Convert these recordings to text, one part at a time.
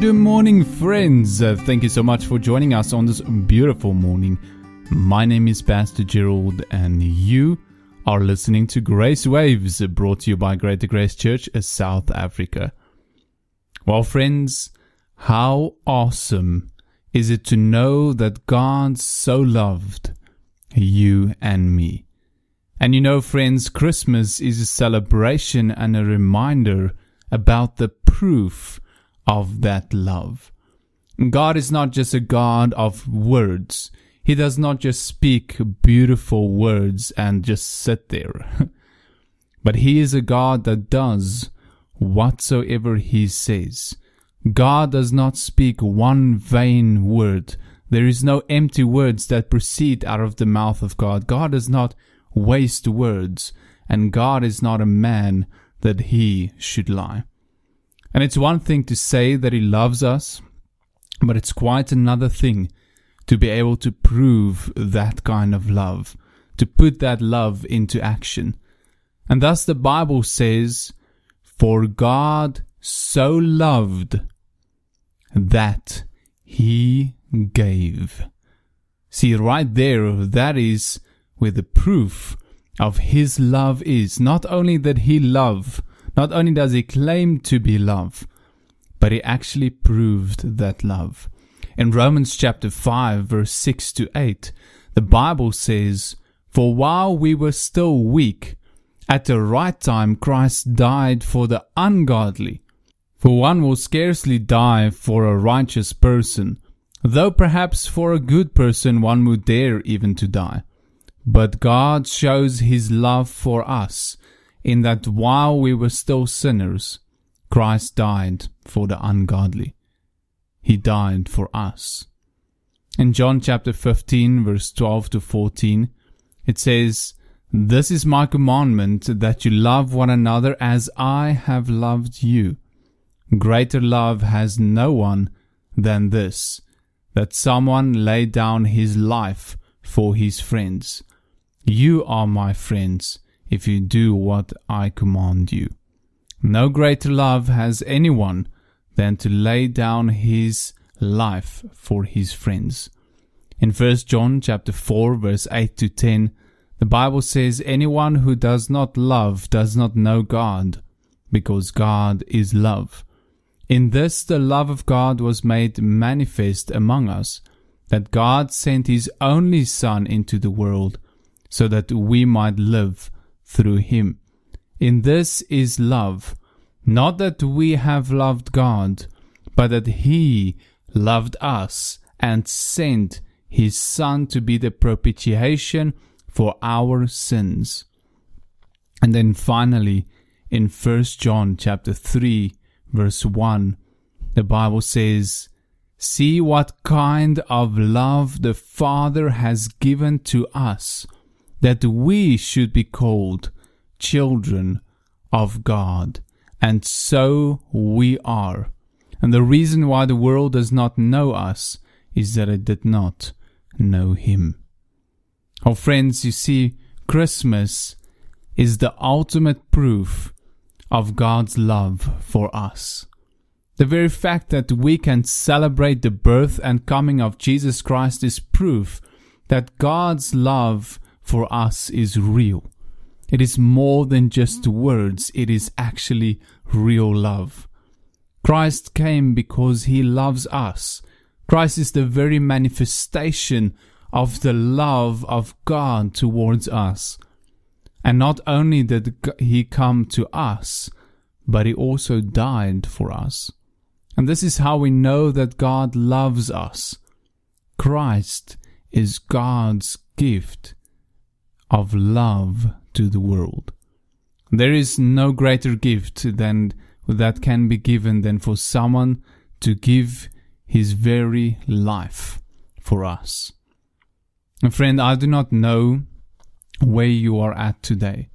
Good morning, friends. Uh, thank you so much for joining us on this beautiful morning. My name is Pastor Gerald, and you are listening to Grace Waves, brought to you by Greater Grace Church, South Africa. Well, friends, how awesome is it to know that God so loved you and me? And you know, friends, Christmas is a celebration and a reminder about the proof of that love. God is not just a God of words. He does not just speak beautiful words and just sit there. but He is a God that does whatsoever He says. God does not speak one vain word. There is no empty words that proceed out of the mouth of God. God does not waste words, and God is not a man that he should lie. And it's one thing to say that he loves us, but it's quite another thing to be able to prove that kind of love, to put that love into action. And thus the Bible says, For God so loved that he gave. See, right there, that is where the proof of his love is. Not only that he love, not only does he claim to be love, but he actually proved that love. In Romans chapter 5 verse 6 to 8, the Bible says, For while we were still weak, at the right time Christ died for the ungodly. For one will scarcely die for a righteous person, though perhaps for a good person one would dare even to die. But God shows his love for us in that while we were still sinners, Christ died for the ungodly. He died for us. In John chapter 15 verse 12 to 14, it says, This is my commandment that you love one another as I have loved you. Greater love has no one than this, that someone lay down his life for his friends. You are my friends if you do what I command you. No greater love has anyone than to lay down his life for his friends. In 1 John chapter 4 verse 8 to 10, the Bible says anyone who does not love does not know God, because God is love. In this the love of God was made manifest among us, that God sent his only Son into the world, so that we might live through him. In this is love, not that we have loved God, but that he loved us and sent his Son to be the propitiation for our sins. And then finally, in 1 John chapter 3, verse 1, the Bible says, See what kind of love the Father has given to us that we should be called children of God. And so we are. And the reason why the world does not know us is that it did not know Him. Oh, friends, you see, Christmas is the ultimate proof of God's love for us. The very fact that we can celebrate the birth and coming of Jesus Christ is proof that God's love for us is real. It is more than just words, it is actually real love. Christ came because he loves us. Christ is the very manifestation of the love of God towards us. And not only did he come to us, but he also died for us. And this is how we know that God loves us. Christ is God's gift of love to the world. There is no greater gift than that can be given than for someone to give his very life for us. And friend, I do not know where you are at today.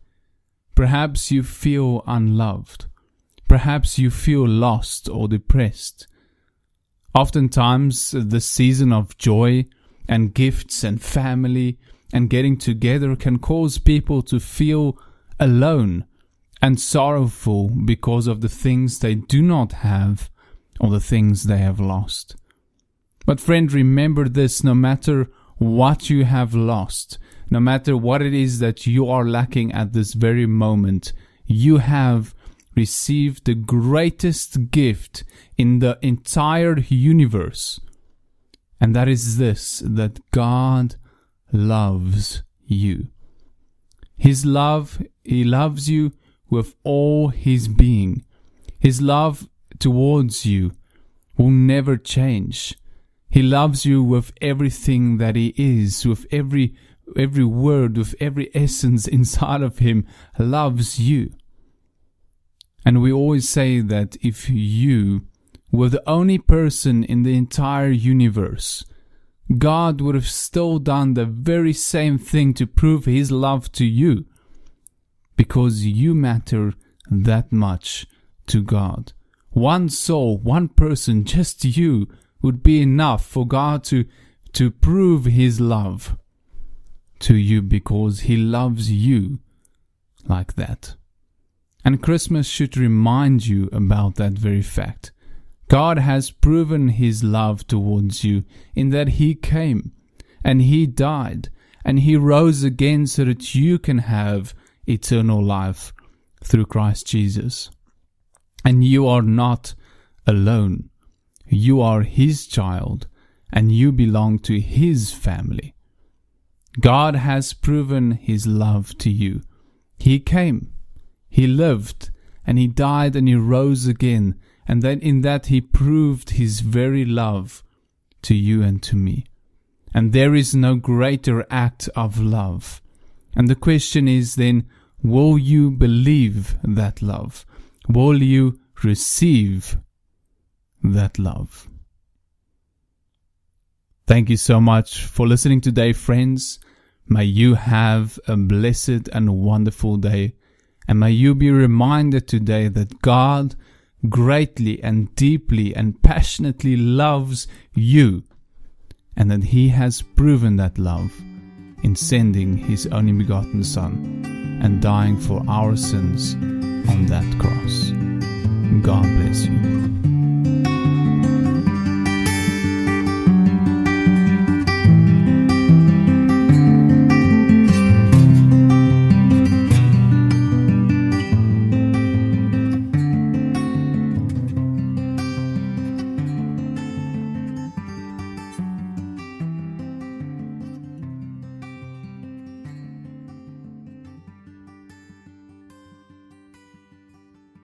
Perhaps you feel unloved. Perhaps you feel lost or depressed. Oftentimes, the season of joy and gifts and family and getting together can cause people to feel alone and sorrowful because of the things they do not have or the things they have lost. But friend, remember this no matter what you have lost, no matter what it is that you are lacking at this very moment, you have received the greatest gift in the entire universe. And that is this, that God loves you. His love, He loves you with all His being. His love towards you will never change. He loves you with everything that He is, with every every word, with every essence inside of Him, loves you. And we always say that if you were the only person in the entire universe, God would have still done the very same thing to prove His love to you. Because you matter that much to God. One soul, one person, just you, would be enough for God to, to prove His love to you because He loves you like that. And Christmas should remind you about that very fact. God has proven his love towards you in that he came and he died and he rose again so that you can have eternal life through Christ Jesus. And you are not alone. You are his child and you belong to his family. God has proven his love to you. He came he lived and he died and he rose again. And then in that he proved his very love to you and to me. And there is no greater act of love. And the question is then, will you believe that love? Will you receive that love? Thank you so much for listening today, friends. May you have a blessed and wonderful day. And may you be reminded today that God greatly and deeply and passionately loves you, and that He has proven that love in sending His only begotten Son and dying for our sins on that cross. God bless you.